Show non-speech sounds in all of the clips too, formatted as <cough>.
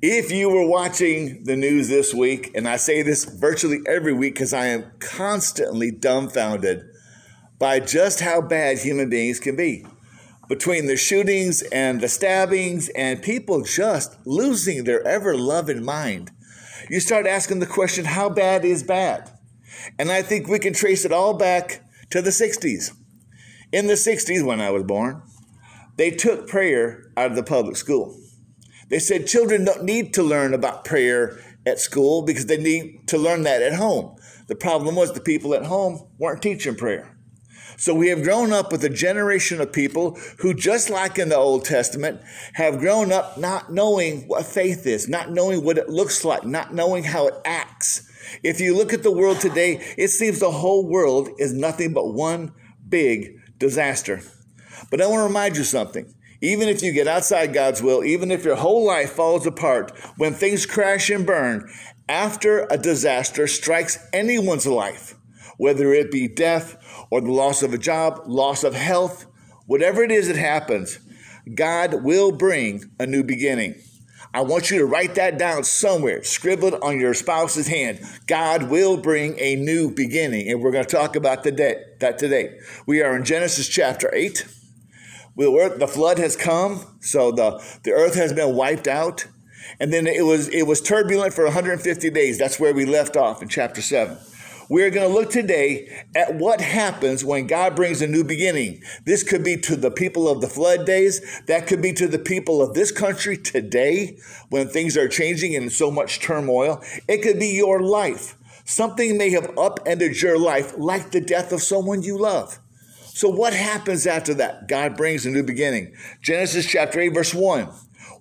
If you were watching the news this week, and I say this virtually every week because I am constantly dumbfounded by just how bad human beings can be. Between the shootings and the stabbings and people just losing their ever loving mind, you start asking the question how bad is bad? And I think we can trace it all back to the 60s. In the 60s, when I was born, they took prayer out of the public school. They said children don't need to learn about prayer at school because they need to learn that at home. The problem was the people at home weren't teaching prayer. So we have grown up with a generation of people who, just like in the Old Testament, have grown up not knowing what faith is, not knowing what it looks like, not knowing how it acts. If you look at the world today, it seems the whole world is nothing but one big disaster. But I want to remind you something. Even if you get outside God's will, even if your whole life falls apart, when things crash and burn, after a disaster strikes anyone's life, whether it be death or the loss of a job, loss of health, whatever it is that happens, God will bring a new beginning. I want you to write that down somewhere, scribbled on your spouse's hand. God will bring a new beginning. And we're going to talk about the that today. We are in Genesis chapter 8 the flood has come, so the, the earth has been wiped out. And then it was it was turbulent for 150 days. That's where we left off in chapter 7. We're going to look today at what happens when God brings a new beginning. This could be to the people of the flood days. That could be to the people of this country today when things are changing and so much turmoil. It could be your life. Something may have upended your life, like the death of someone you love. So, what happens after that? God brings a new beginning. Genesis chapter 8, verse 1.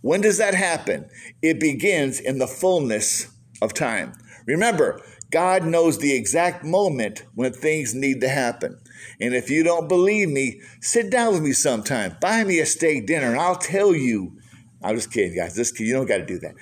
When does that happen? It begins in the fullness of time. Remember, God knows the exact moment when things need to happen. And if you don't believe me, sit down with me sometime. Buy me a steak dinner and I'll tell you. I'm just kidding, guys. This you don't got to do that.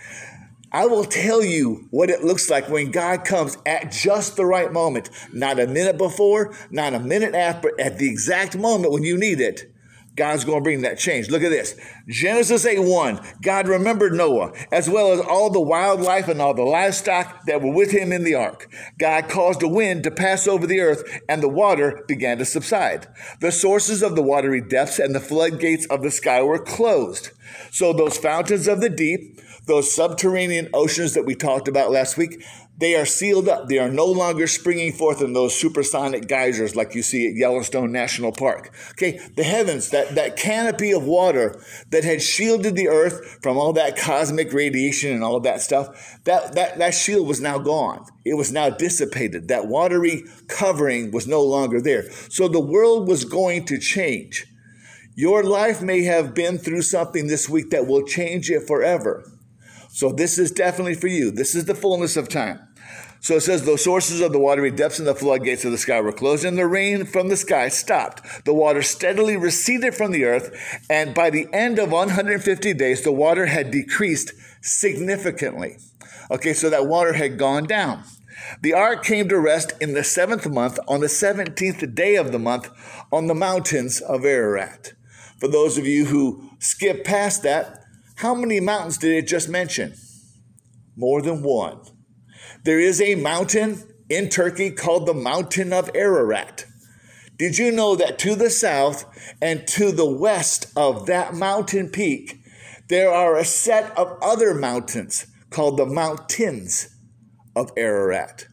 I will tell you what it looks like when God comes at just the right moment. Not a minute before, not a minute after, at the exact moment when you need it. God's going to bring that change. Look at this. Genesis 8 1. God remembered Noah, as well as all the wildlife and all the livestock that were with him in the ark. God caused a wind to pass over the earth, and the water began to subside. The sources of the watery depths and the floodgates of the sky were closed. So those fountains of the deep, those subterranean oceans that we talked about last week, they are sealed up. They are no longer springing forth in those supersonic geysers like you see at Yellowstone National Park. Okay, the heavens, that, that canopy of water that had shielded the earth from all that cosmic radiation and all of that stuff, that, that, that shield was now gone. It was now dissipated. That watery covering was no longer there. So the world was going to change. Your life may have been through something this week that will change it forever. So this is definitely for you. This is the fullness of time. So it says, the sources of the watery depths and the floodgates of the sky were closed, and the rain from the sky stopped. The water steadily receded from the earth, and by the end of 150 days, the water had decreased significantly. Okay, so that water had gone down. The ark came to rest in the seventh month, on the 17th day of the month, on the mountains of Ararat. For those of you who skip past that, how many mountains did it just mention? More than one. There is a mountain in Turkey called the Mountain of Ararat. Did you know that to the south and to the west of that mountain peak, there are a set of other mountains called the Mountains of Ararat?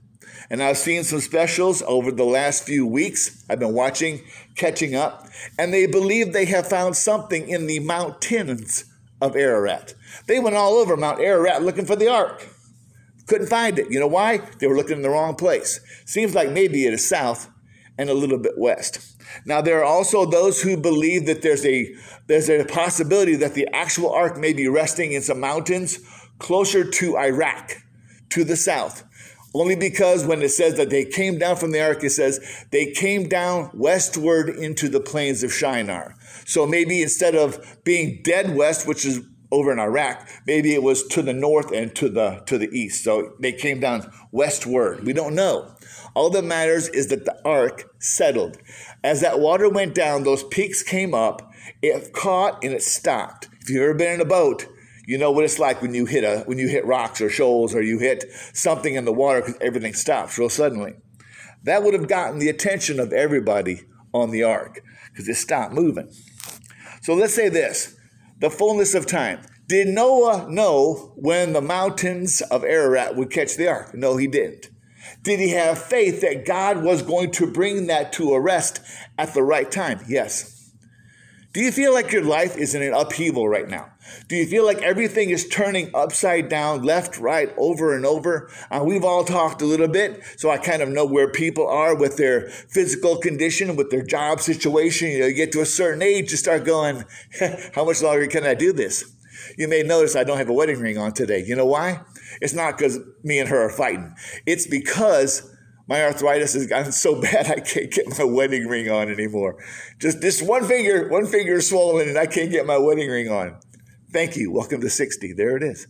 And I've seen some specials over the last few weeks. I've been watching, catching up, and they believe they have found something in the mountains of Ararat. They went all over Mount Ararat looking for the ark. Couldn't find it. You know why? They were looking in the wrong place. Seems like maybe it is south and a little bit west. Now there are also those who believe that there's a there's a possibility that the actual ark may be resting in some mountains closer to Iraq, to the south. Only because when it says that they came down from the ark, it says they came down westward into the plains of Shinar. So maybe instead of being dead west, which is over in Iraq, maybe it was to the north and to the to the east. So they came down westward. We don't know. All that matters is that the ark settled. As that water went down, those peaks came up, it caught and it stopped. If you've ever been in a boat, You know what it's like when you hit a when you hit rocks or shoals or you hit something in the water because everything stops real suddenly. That would have gotten the attention of everybody on the ark because it stopped moving. So let's say this the fullness of time. Did Noah know when the mountains of Ararat would catch the ark? No, he didn't. Did he have faith that God was going to bring that to a rest at the right time? Yes. Do you feel like your life is in an upheaval right now? Do you feel like everything is turning upside down, left, right, over and over? Uh, we've all talked a little bit, so I kind of know where people are with their physical condition, with their job situation. You know, you get to a certain age, you start going, <laughs> how much longer can I do this? You may notice I don't have a wedding ring on today. You know why? It's not because me and her are fighting. It's because my arthritis has gotten so <laughs> bad I can't get my wedding ring on anymore. Just this one finger, one finger is swollen and I can't get my wedding ring on. Thank you. Welcome to 60. There it is.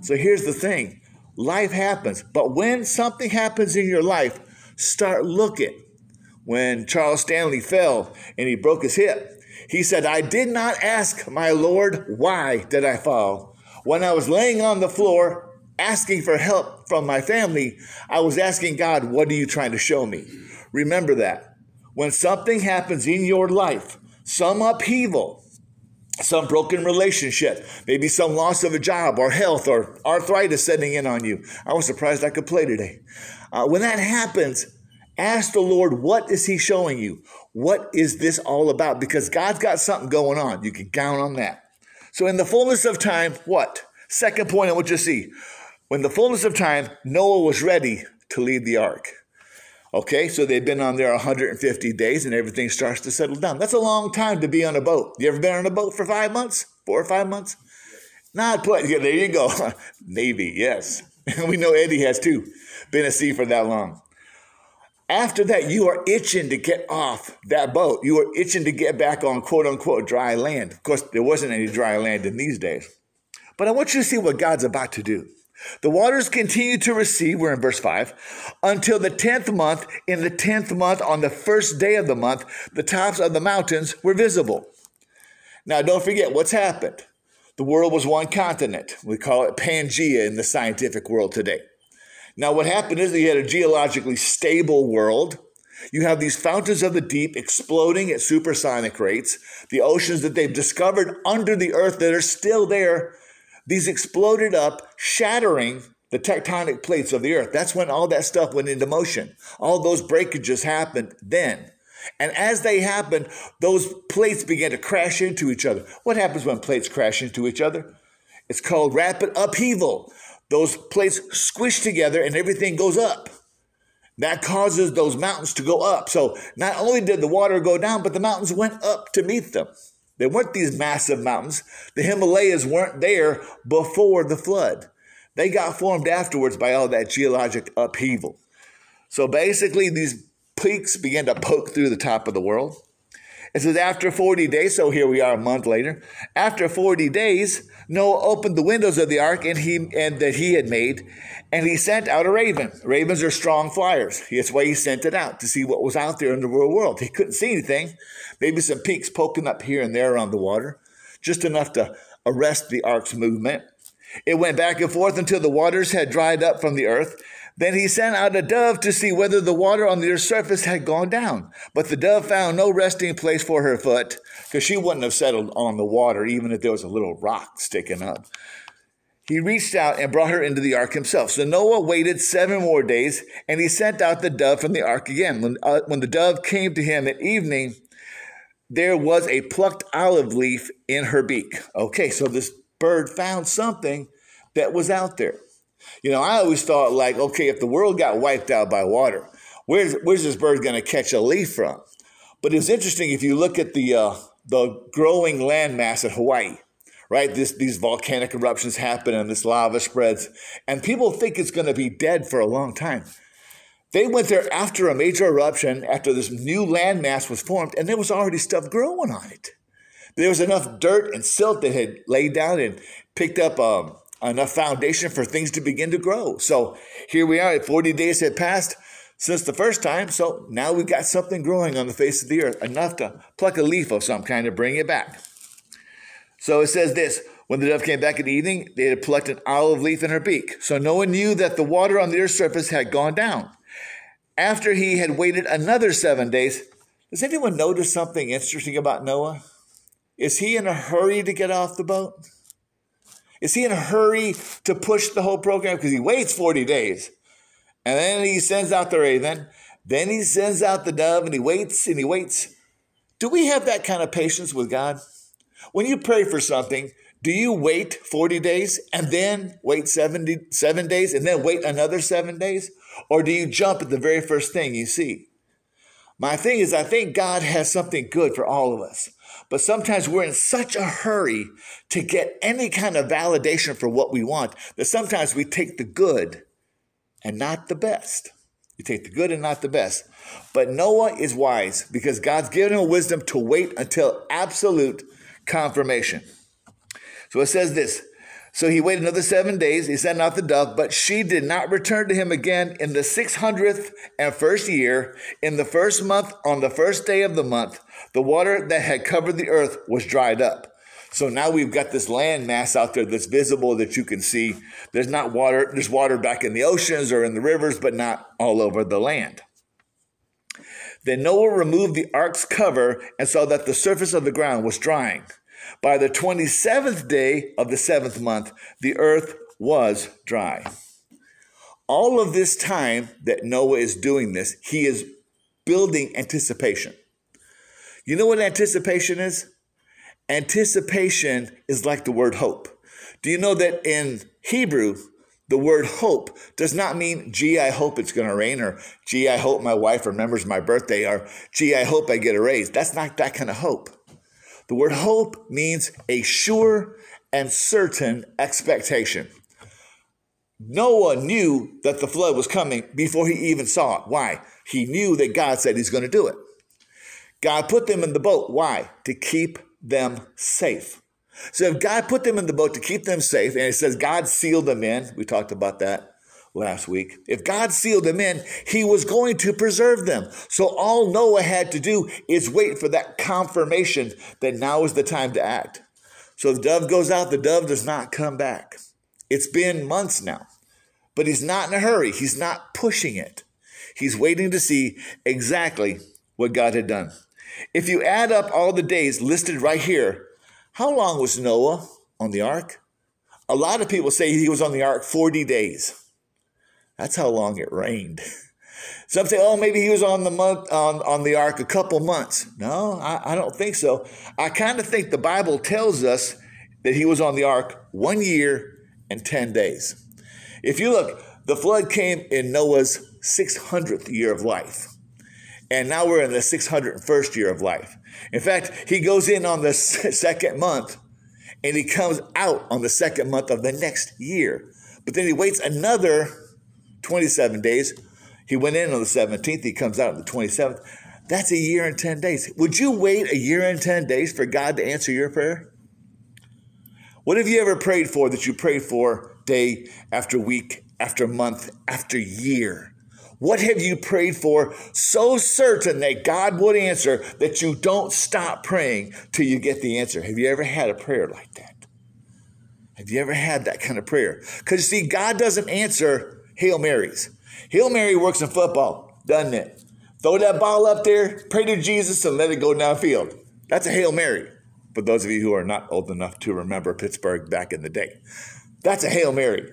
So here's the thing. Life happens, but when something happens in your life, start looking. When Charles Stanley fell and he broke his hip, he said, I did not ask my Lord, why did I fall? When I was laying on the floor, asking for help from my family, I was asking God, What are you trying to show me? Remember that. When something happens in your life, some upheaval, some broken relationship, maybe some loss of a job or health or arthritis setting in on you. I was surprised I could play today. Uh, when that happens, ask the Lord, what is He showing you? What is this all about? Because God's got something going on. You can count on that. So, in the fullness of time, what? Second point I want you to see when the fullness of time, Noah was ready to leave the ark. Okay, so they've been on there 150 days and everything starts to settle down. That's a long time to be on a boat. You ever been on a boat for five months? Four or five months? Not put. Yeah, there you go. <laughs> Navy, yes. <laughs> we know Eddie has too. Been at sea for that long. After that, you are itching to get off that boat. You are itching to get back on quote unquote dry land. Of course, there wasn't any dry land in these days. But I want you to see what God's about to do. The waters continued to recede, we're in verse 5, until the 10th month. In the 10th month, on the first day of the month, the tops of the mountains were visible. Now, don't forget what's happened. The world was one continent. We call it Pangea in the scientific world today. Now, what happened is that you had a geologically stable world. You have these fountains of the deep exploding at supersonic rates, the oceans that they've discovered under the earth that are still there these exploded up, shattering the tectonic plates of the earth. That's when all that stuff went into motion. All those breakages happened then. And as they happened, those plates began to crash into each other. What happens when plates crash into each other? It's called rapid upheaval. Those plates squish together and everything goes up. That causes those mountains to go up. So not only did the water go down, but the mountains went up to meet them. They weren't these massive mountains. The Himalayas weren't there before the flood. They got formed afterwards by all that geologic upheaval. So basically, these peaks began to poke through the top of the world. It says, after 40 days, so here we are a month later. After 40 days, Noah opened the windows of the ark and he and that he had made, and he sent out a raven. Ravens are strong flyers. That's why he sent it out to see what was out there in the real world. He couldn't see anything. Maybe some peaks poking up here and there around the water, just enough to arrest the ark's movement. It went back and forth until the waters had dried up from the earth. Then he sent out a dove to see whether the water on the earth's surface had gone down. But the dove found no resting place for her foot, because she wouldn't have settled on the water, even if there was a little rock sticking up. He reached out and brought her into the ark himself. So Noah waited seven more days, and he sent out the dove from the ark again. When, uh, when the dove came to him at evening, there was a plucked olive leaf in her beak. Okay, so this bird found something that was out there. You know, I always thought like, okay, if the world got wiped out by water, where's where's this bird going to catch a leaf from? But it's interesting if you look at the uh, the growing landmass at Hawaii, right? This these volcanic eruptions happen and this lava spreads, and people think it's going to be dead for a long time. They went there after a major eruption, after this new landmass was formed, and there was already stuff growing on it. There was enough dirt and silt that had laid down and picked up um, enough foundation for things to begin to grow. So here we are. 40 days had passed since the first time. So now we've got something growing on the face of the earth, enough to pluck a leaf of some kind to bring it back. So it says this When the dove came back in the evening, they had plucked an olive leaf in her beak. So Noah knew that the water on the earth's surface had gone down. After he had waited another seven days, does anyone notice something interesting about Noah? Is he in a hurry to get off the boat? Is he in a hurry to push the whole program? Because he waits 40 days. And then he sends out the raven. Then he sends out the dove and he waits and he waits. Do we have that kind of patience with God? When you pray for something, do you wait 40 days and then wait 77 days and then wait another seven days? Or do you jump at the very first thing you see? My thing is, I think God has something good for all of us. But sometimes we're in such a hurry to get any kind of validation for what we want that sometimes we take the good and not the best. You take the good and not the best. But Noah is wise because God's given him wisdom to wait until absolute confirmation. So it says this. So he waited another seven days. He sent out the dove, but she did not return to him again in the 600th and first year. In the first month, on the first day of the month, the water that had covered the earth was dried up. So now we've got this land mass out there that's visible that you can see. There's not water, there's water back in the oceans or in the rivers, but not all over the land. Then Noah removed the ark's cover and saw that the surface of the ground was drying. By the 27th day of the seventh month, the earth was dry. All of this time that Noah is doing this, he is building anticipation. You know what anticipation is? Anticipation is like the word hope. Do you know that in Hebrew, the word hope does not mean, gee, I hope it's going to rain, or gee, I hope my wife remembers my birthday, or gee, I hope I get a raise. That's not that kind of hope. The word hope means a sure and certain expectation. Noah knew that the flood was coming before he even saw it. Why? He knew that God said he's going to do it. God put them in the boat. Why? To keep them safe. So if God put them in the boat to keep them safe, and it says God sealed them in, we talked about that last week. If God sealed them in, he was going to preserve them. So all Noah had to do is wait for that confirmation that now is the time to act. So the dove goes out, the dove does not come back. It's been months now, but he's not in a hurry. He's not pushing it. He's waiting to see exactly what God had done. If you add up all the days listed right here, how long was Noah on the ark? A lot of people say he was on the ark 40 days. That's how long it rained. <laughs> Some say, oh, maybe he was on the month on, on the ark a couple months. No, I, I don't think so. I kind of think the Bible tells us that he was on the ark one year and 10 days. If you look, the flood came in Noah's 600th year of life. And now we're in the 601st year of life. In fact, he goes in on the <laughs> second month and he comes out on the second month of the next year. But then he waits another 27 days. He went in on the 17th, he comes out on the 27th. That's a year and 10 days. Would you wait a year and 10 days for God to answer your prayer? What have you ever prayed for that you prayed for day after week, after month, after year? What have you prayed for so certain that God would answer that you don't stop praying till you get the answer? Have you ever had a prayer like that? Have you ever had that kind of prayer? Because see, God doesn't answer Hail Marys. Hail Mary works in football, doesn't it? Throw that ball up there, pray to Jesus, and let it go downfield. That's a Hail Mary. For those of you who are not old enough to remember Pittsburgh back in the day, that's a Hail Mary.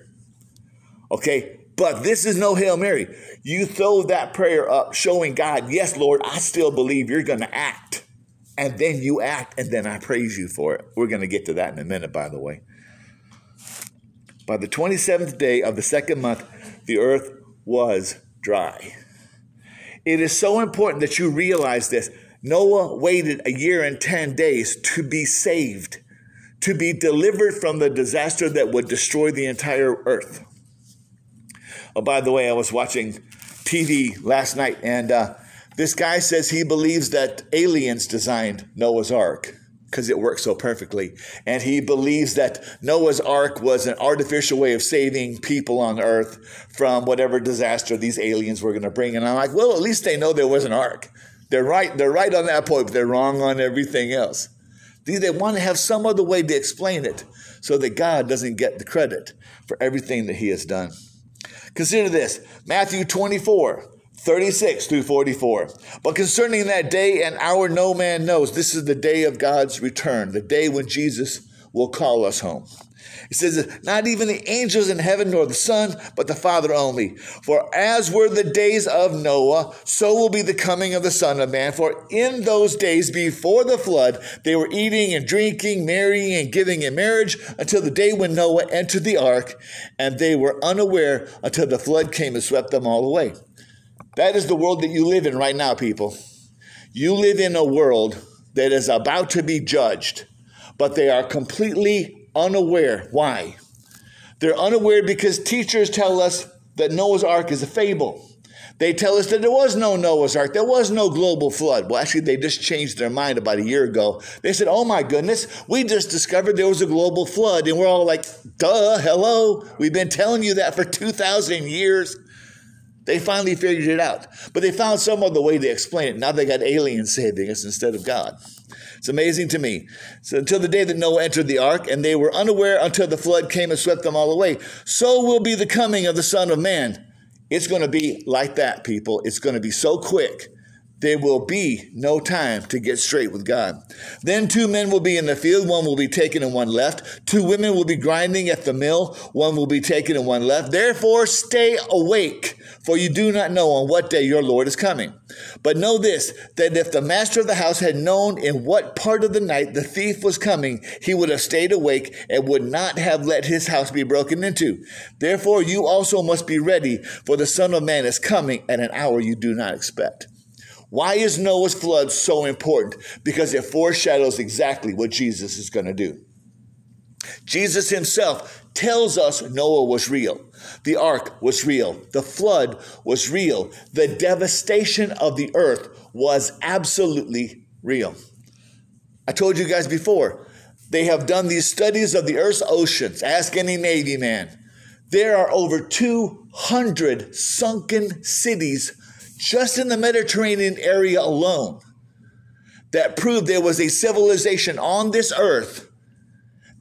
Okay, but this is no Hail Mary. You throw that prayer up, showing God, yes, Lord, I still believe you're going to act. And then you act, and then I praise you for it. We're going to get to that in a minute, by the way. By the 27th day of the second month, the earth was dry. It is so important that you realize this. Noah waited a year and 10 days to be saved, to be delivered from the disaster that would destroy the entire earth. Oh, by the way, I was watching TV last night, and uh, this guy says he believes that aliens designed Noah's Ark because it works so perfectly. And he believes that Noah's Ark was an artificial way of saving people on earth from whatever disaster these aliens were going to bring. And I'm like, well, at least they know there was an ark. They're right. They're right on that point, but they're wrong on everything else. They want to have some other way to explain it so that God doesn't get the credit for everything that he has done. Consider this Matthew 24, 36 through 44. But concerning that day and hour, no man knows. This is the day of God's return, the day when Jesus will call us home. It says, Not even the angels in heaven, nor the Son, but the Father only. For as were the days of Noah, so will be the coming of the Son of Man. For in those days before the flood, they were eating and drinking, marrying and giving in marriage, until the day when Noah entered the ark, and they were unaware until the flood came and swept them all away. That is the world that you live in right now, people. You live in a world that is about to be judged, but they are completely unaware. Why? They're unaware because teachers tell us that Noah's Ark is a fable. They tell us that there was no Noah's Ark, there was no global flood. Well, actually, they just changed their mind about a year ago. They said, Oh my goodness, we just discovered there was a global flood. And we're all like, Duh, hello. We've been telling you that for 2,000 years. They finally figured it out. But they found some other way to explain it. Now they got aliens saving us instead of God. It's amazing to me. So until the day that Noah entered the ark, and they were unaware until the flood came and swept them all away, so will be the coming of the Son of Man. It's going to be like that, people. It's going to be so quick. There will be no time to get straight with God. Then two men will be in the field, one will be taken and one left. Two women will be grinding at the mill, one will be taken and one left. Therefore, stay awake for you do not know on what day your Lord is coming. But know this, that if the master of the house had known in what part of the night the thief was coming, he would have stayed awake and would not have let his house be broken into. Therefore, you also must be ready, for the Son of Man is coming at an hour you do not expect. Why is Noah's flood so important? Because it foreshadows exactly what Jesus is going to do. Jesus himself tells us Noah was real. The ark was real. The flood was real. The devastation of the earth was absolutely real. I told you guys before, they have done these studies of the earth's oceans. Ask any Navy man. There are over 200 sunken cities just in the Mediterranean area alone that proved there was a civilization on this earth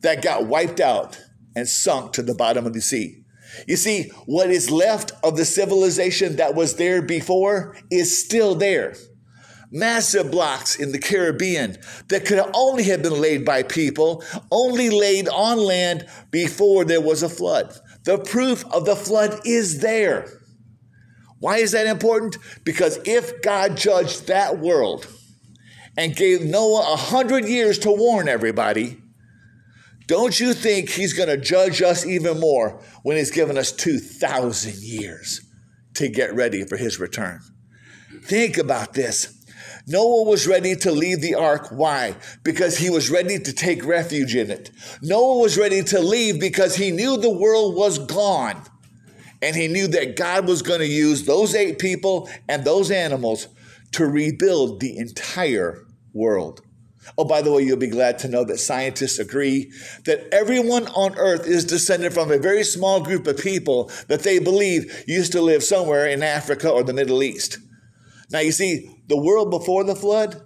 that got wiped out and sunk to the bottom of the sea. You see, what is left of the civilization that was there before is still there. Massive blocks in the Caribbean that could only have been laid by people, only laid on land before there was a flood. The proof of the flood is there. Why is that important? Because if God judged that world and gave Noah a hundred years to warn everybody, don't you think he's going to judge us even more when he's given us 2,000 years to get ready for his return? Think about this. Noah was ready to leave the ark. Why? Because he was ready to take refuge in it. Noah was ready to leave because he knew the world was gone. And he knew that God was going to use those eight people and those animals to rebuild the entire world. Oh, by the way, you'll be glad to know that scientists agree that everyone on earth is descended from a very small group of people that they believe used to live somewhere in Africa or the Middle East. Now, you see, the world before the flood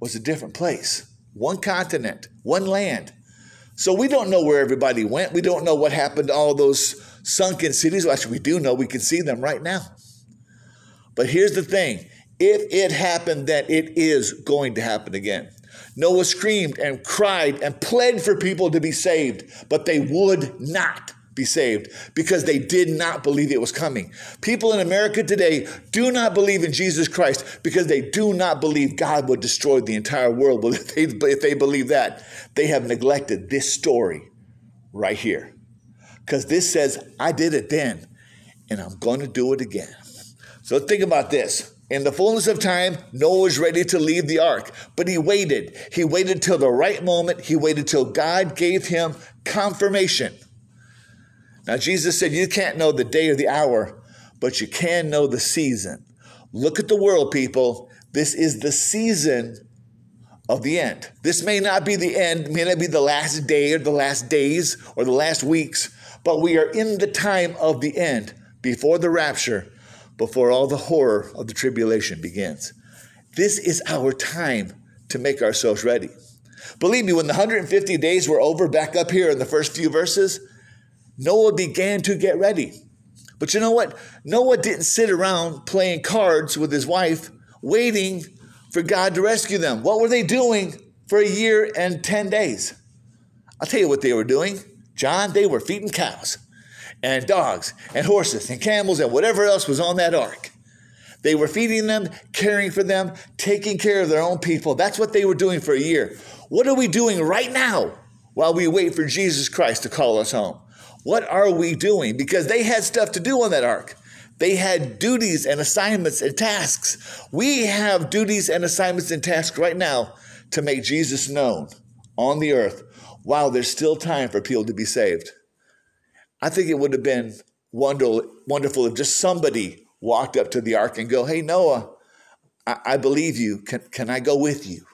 was a different place one continent, one land. So we don't know where everybody went. We don't know what happened to all those sunken cities. Actually, we do know. We can see them right now. But here's the thing if it happened, then it is going to happen again. Noah screamed and cried and pled for people to be saved, but they would not be saved because they did not believe it was coming. People in America today do not believe in Jesus Christ because they do not believe God would destroy the entire world. <laughs> But if they, if they believe that, they have neglected this story right here. Because this says, I did it then, and I'm going to do it again. So think about this. In the fullness of time, Noah was ready to leave the ark, but he waited. He waited till the right moment. He waited till God gave him confirmation. Now, Jesus said, You can't know the day or the hour, but you can know the season. Look at the world, people. This is the season of the end. This may not be the end, may not be the last day or the last days or the last weeks, but we are in the time of the end before the rapture before all the horror of the tribulation begins. This is our time to make ourselves ready. Believe me, when the 150 days were over, back up here in the first few verses, Noah began to get ready. But you know what? Noah didn't sit around playing cards with his wife, waiting for God to rescue them. What were they doing for a year and 10 days? I'll tell you what they were doing. John, they were feeding cows and dogs and horses and camels and whatever else was on that ark. They were feeding them, caring for them, taking care of their own people. That's what they were doing for a year. What are we doing right now while we wait for Jesus Christ to call us home? What are we doing? Because they had stuff to do on that ark. They had duties and assignments and tasks. We have duties and assignments and tasks right now to make Jesus known on the earth while there's still time for people to be saved. I think it would have been wonderful, wonderful if just somebody walked up to the ark and go, Hey, Noah, I, I believe you. Can, can I go with you?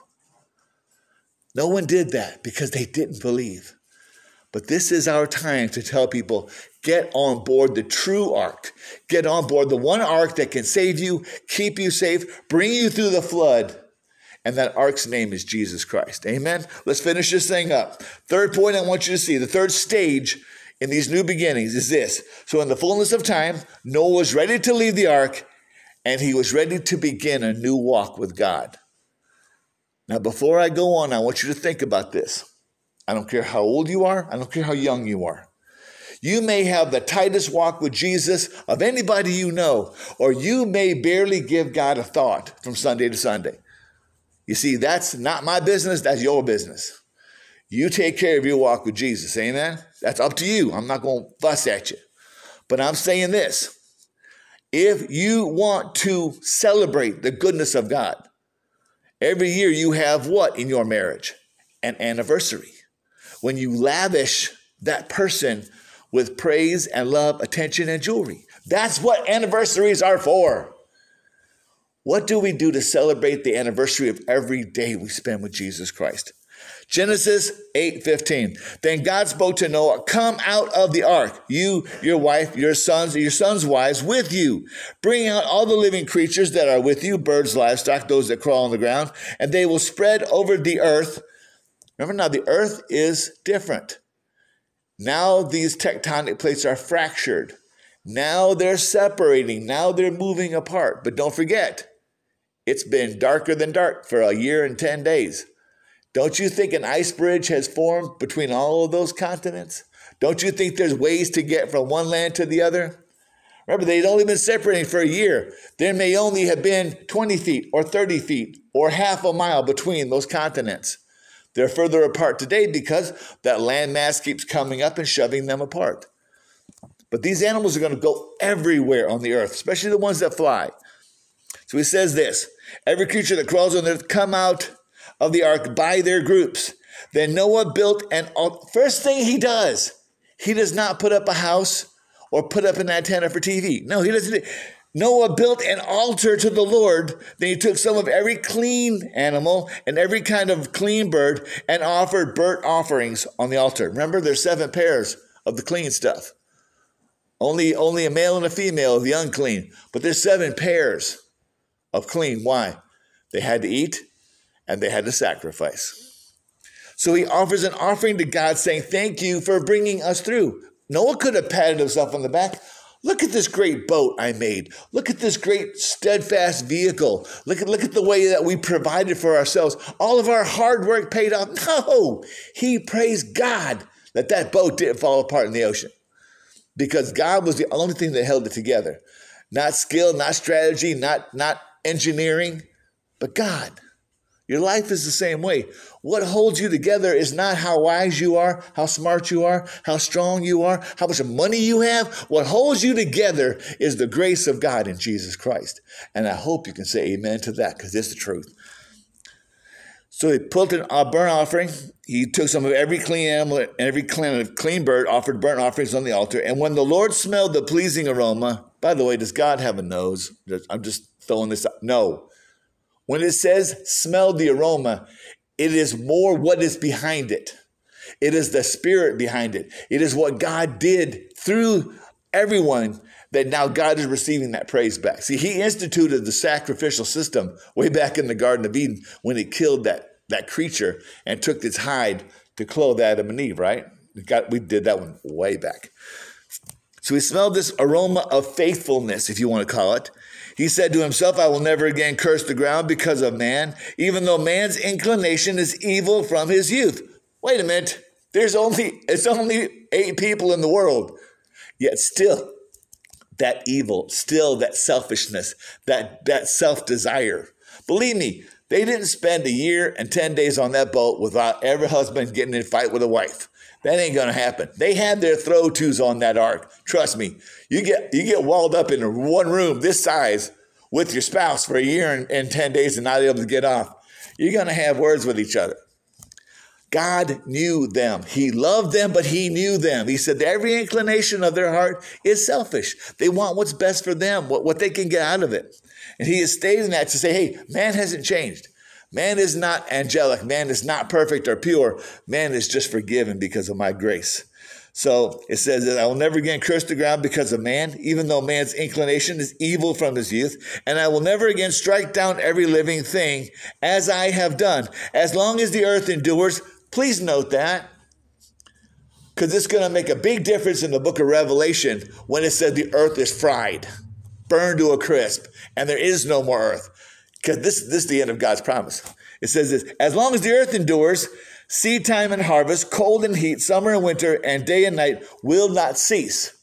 No one did that because they didn't believe. But this is our time to tell people get on board the true ark. Get on board the one ark that can save you, keep you safe, bring you through the flood. And that ark's name is Jesus Christ. Amen. Let's finish this thing up. Third point I want you to see the third stage in these new beginnings is this. So, in the fullness of time, Noah was ready to leave the ark and he was ready to begin a new walk with God. Now, before I go on, I want you to think about this. I don't care how old you are, I don't care how young you are. You may have the tightest walk with Jesus of anybody you know, or you may barely give God a thought from Sunday to Sunday. You see, that's not my business, that's your business. You take care of your walk with Jesus. Amen. That's up to you. I'm not going to fuss at you. But I'm saying this if you want to celebrate the goodness of God, every year you have what in your marriage? An anniversary. When you lavish that person with praise and love, attention, and jewelry. That's what anniversaries are for. What do we do to celebrate the anniversary of every day we spend with Jesus Christ? Genesis 8:15. Then God spoke to Noah, "Come out of the ark, you, your wife, your sons, your sons' wives with you. Bring out all the living creatures that are with you, birds, livestock, those that crawl on the ground, and they will spread over the earth." Remember now the earth is different. Now these tectonic plates are fractured. Now they're separating. Now they're moving apart. But don't forget, it's been darker than dark for a year and 10 days. Don't you think an ice bridge has formed between all of those continents? Don't you think there's ways to get from one land to the other? Remember, they'd only been separating for a year. There may only have been 20 feet or 30 feet or half a mile between those continents. They're further apart today because that landmass keeps coming up and shoving them apart. But these animals are going to go everywhere on the earth, especially the ones that fly. So he says this every creature that crawls on the earth come out of the ark by their groups. Then Noah built an first thing he does, he does not put up a house or put up an antenna for TV. No, he doesn't. Noah built an altar to the Lord. Then he took some of every clean animal and every kind of clean bird and offered burnt offerings on the altar. Remember, there's seven pairs of the clean stuff. Only, only a male and a female of the unclean. But there's seven pairs of clean. Why? They had to eat and they had to sacrifice. So he offers an offering to God saying, Thank you for bringing us through. Noah could have patted himself on the back. Look at this great boat I made. Look at this great steadfast vehicle. Look at, look at the way that we provided for ourselves. All of our hard work paid off. No, he praised God that that boat didn't fall apart in the ocean because God was the only thing that held it together. Not skill, not strategy, not, not engineering, but God. Your life is the same way. What holds you together is not how wise you are, how smart you are, how strong you are, how much money you have. What holds you together is the grace of God in Jesus Christ. And I hope you can say amen to that because it's the truth. So he put in a burnt offering. He took some of every clean animal and every clean, clean bird, offered burnt offerings on the altar. And when the Lord smelled the pleasing aroma, by the way, does God have a nose? I'm just throwing this up. No. When it says smell the aroma, it is more what is behind it. It is the spirit behind it. It is what God did through everyone that now God is receiving that praise back. See, he instituted the sacrificial system way back in the Garden of Eden when he killed that that creature and took its hide to clothe Adam and Eve, right? We, got, we did that one way back. So he smelled this aroma of faithfulness, if you want to call it. He said to himself, I will never again curse the ground because of man, even though man's inclination is evil from his youth. Wait a minute. There's only, it's only eight people in the world. Yet still, that evil, still that selfishness, that, that self desire. Believe me, they didn't spend a year and 10 days on that boat without every husband getting in a fight with a wife. That ain't gonna happen. They had their throw tos on that ark. Trust me. You get you get walled up in one room this size with your spouse for a year and, and 10 days and not able to get off. You're gonna have words with each other. God knew them. He loved them, but he knew them. He said every inclination of their heart is selfish. They want what's best for them, what, what they can get out of it. And he is stating that to say, hey, man hasn't changed. Man is not angelic. Man is not perfect or pure. Man is just forgiven because of my grace. So it says that I will never again curse the ground because of man, even though man's inclination is evil from his youth. And I will never again strike down every living thing as I have done. As long as the earth endures, please note that. Because it's going to make a big difference in the book of Revelation when it said the earth is fried, burned to a crisp, and there is no more earth. Because this, this is the end of God's promise. It says this As long as the earth endures, seed time and harvest, cold and heat, summer and winter, and day and night will not cease.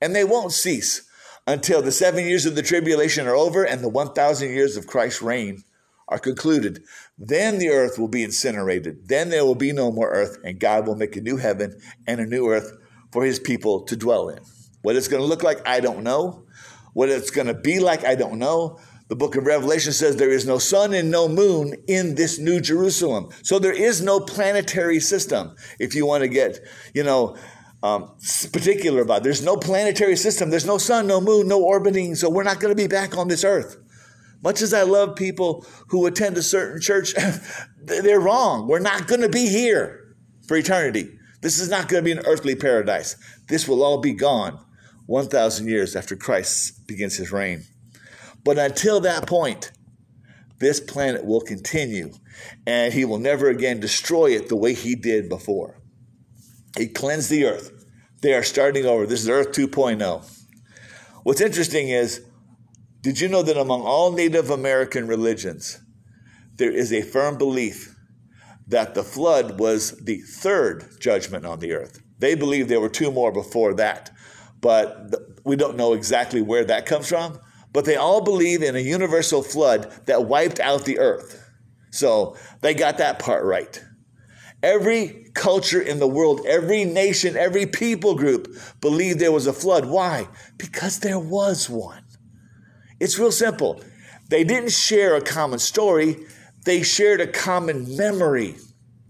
And they won't cease until the seven years of the tribulation are over and the 1,000 years of Christ's reign are concluded. Then the earth will be incinerated. Then there will be no more earth, and God will make a new heaven and a new earth for his people to dwell in. What it's going to look like, I don't know. What it's going to be like, I don't know. The book of Revelation says there is no sun and no moon in this new Jerusalem. So there is no planetary system. If you want to get, you know, um, particular about it. there's no planetary system. There's no sun, no moon, no orbiting. So we're not going to be back on this earth. Much as I love people who attend a certain church, <laughs> they're wrong. We're not going to be here for eternity. This is not going to be an earthly paradise. This will all be gone 1,000 years after Christ begins his reign. But until that point, this planet will continue and he will never again destroy it the way he did before. He cleansed the earth. They are starting over. This is Earth 2.0. What's interesting is, did you know that among all Native American religions, there is a firm belief that the flood was the third judgment on the earth? They believe there were two more before that, but we don't know exactly where that comes from but they all believe in a universal flood that wiped out the earth. So they got that part right. Every culture in the world, every nation, every people group believed there was a flood. Why? Because there was one. It's real simple. They didn't share a common story, they shared a common memory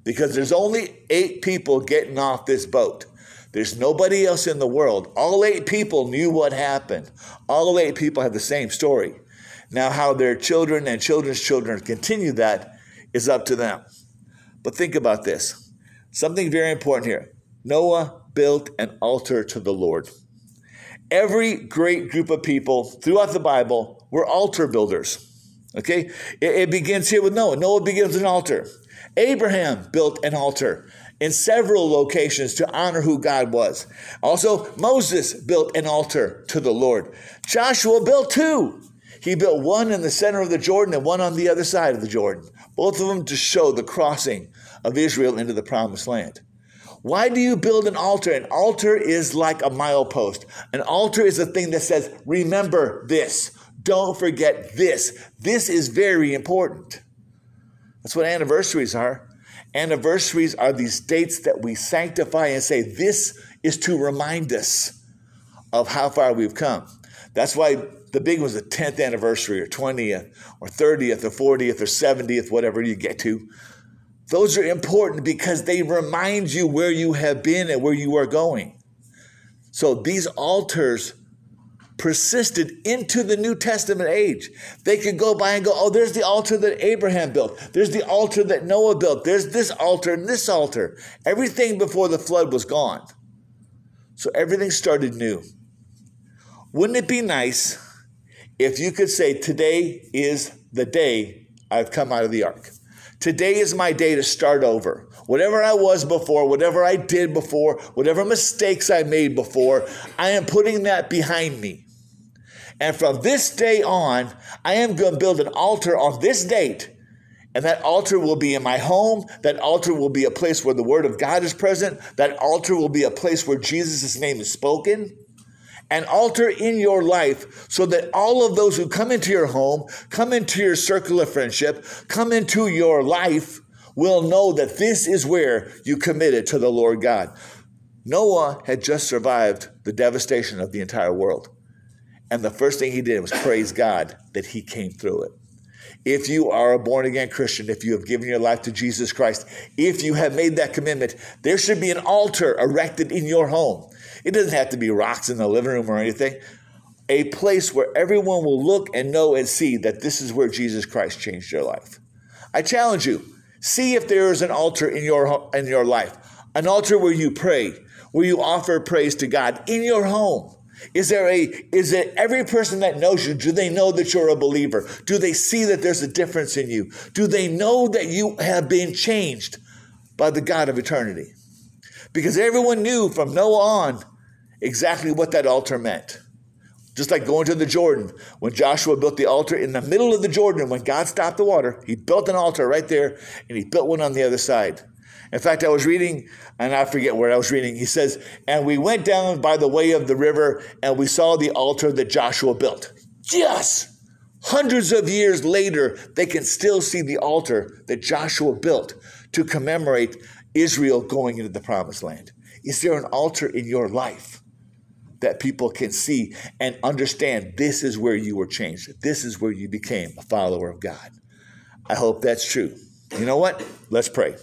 because there's only eight people getting off this boat. There's nobody else in the world. All eight people knew what happened. All eight people had the same story. Now, how their children and children's children continue that is up to them. But think about this something very important here. Noah built an altar to the Lord. Every great group of people throughout the Bible were altar builders. Okay? It, it begins here with Noah. Noah begins an altar. Abraham built an altar in several locations to honor who God was. Also, Moses built an altar to the Lord. Joshua built two. He built one in the center of the Jordan and one on the other side of the Jordan, both of them to show the crossing of Israel into the promised land. Why do you build an altar? An altar is like a milepost. An altar is a thing that says, remember this. Don't forget this. This is very important. That's what anniversaries are. Anniversaries are these dates that we sanctify and say, this is to remind us of how far we've come. That's why the big one's the 10th anniversary or 20th or 30th or 40th or 70th, whatever you get to. Those are important because they remind you where you have been and where you are going. So these altars persisted into the New Testament age. They could go by and go, oh, there's the altar that Abraham built. There's the altar that Noah built. There's this altar and this altar. Everything before the flood was gone. So everything started new. Wouldn't it be nice if you could say, today is the day I've come out of the ark? Today is my day to start over. Whatever I was before, whatever I did before, whatever mistakes I made before, I am putting that behind me. And from this day on, I am going to build an altar on this date. And that altar will be in my home. That altar will be a place where the word of God is present. That altar will be a place where Jesus' name is spoken an altar in your life so that all of those who come into your home, come into your circle of friendship, come into your life will know that this is where you committed to the Lord God. Noah had just survived the devastation of the entire world. And the first thing he did was praise God that he came through it. If you are a born again Christian, if you have given your life to Jesus Christ, if you have made that commitment, there should be an altar erected in your home. It doesn't have to be rocks in the living room or anything. A place where everyone will look and know and see that this is where Jesus Christ changed your life. I challenge you, see if there is an altar in your in your life, an altar where you pray, where you offer praise to God in your home. Is there a, is it every person that knows you, do they know that you're a believer? Do they see that there's a difference in you? Do they know that you have been changed by the God of eternity? Because everyone knew from Noah on exactly what that altar meant. Just like going to the Jordan, when Joshua built the altar in the middle of the Jordan, when God stopped the water, he built an altar right there and he built one on the other side. In fact, I was reading, and I forget where I was reading. He says, And we went down by the way of the river, and we saw the altar that Joshua built. Yes! Hundreds of years later, they can still see the altar that Joshua built to commemorate Israel going into the promised land. Is there an altar in your life that people can see and understand this is where you were changed? This is where you became a follower of God. I hope that's true. You know what? Let's pray.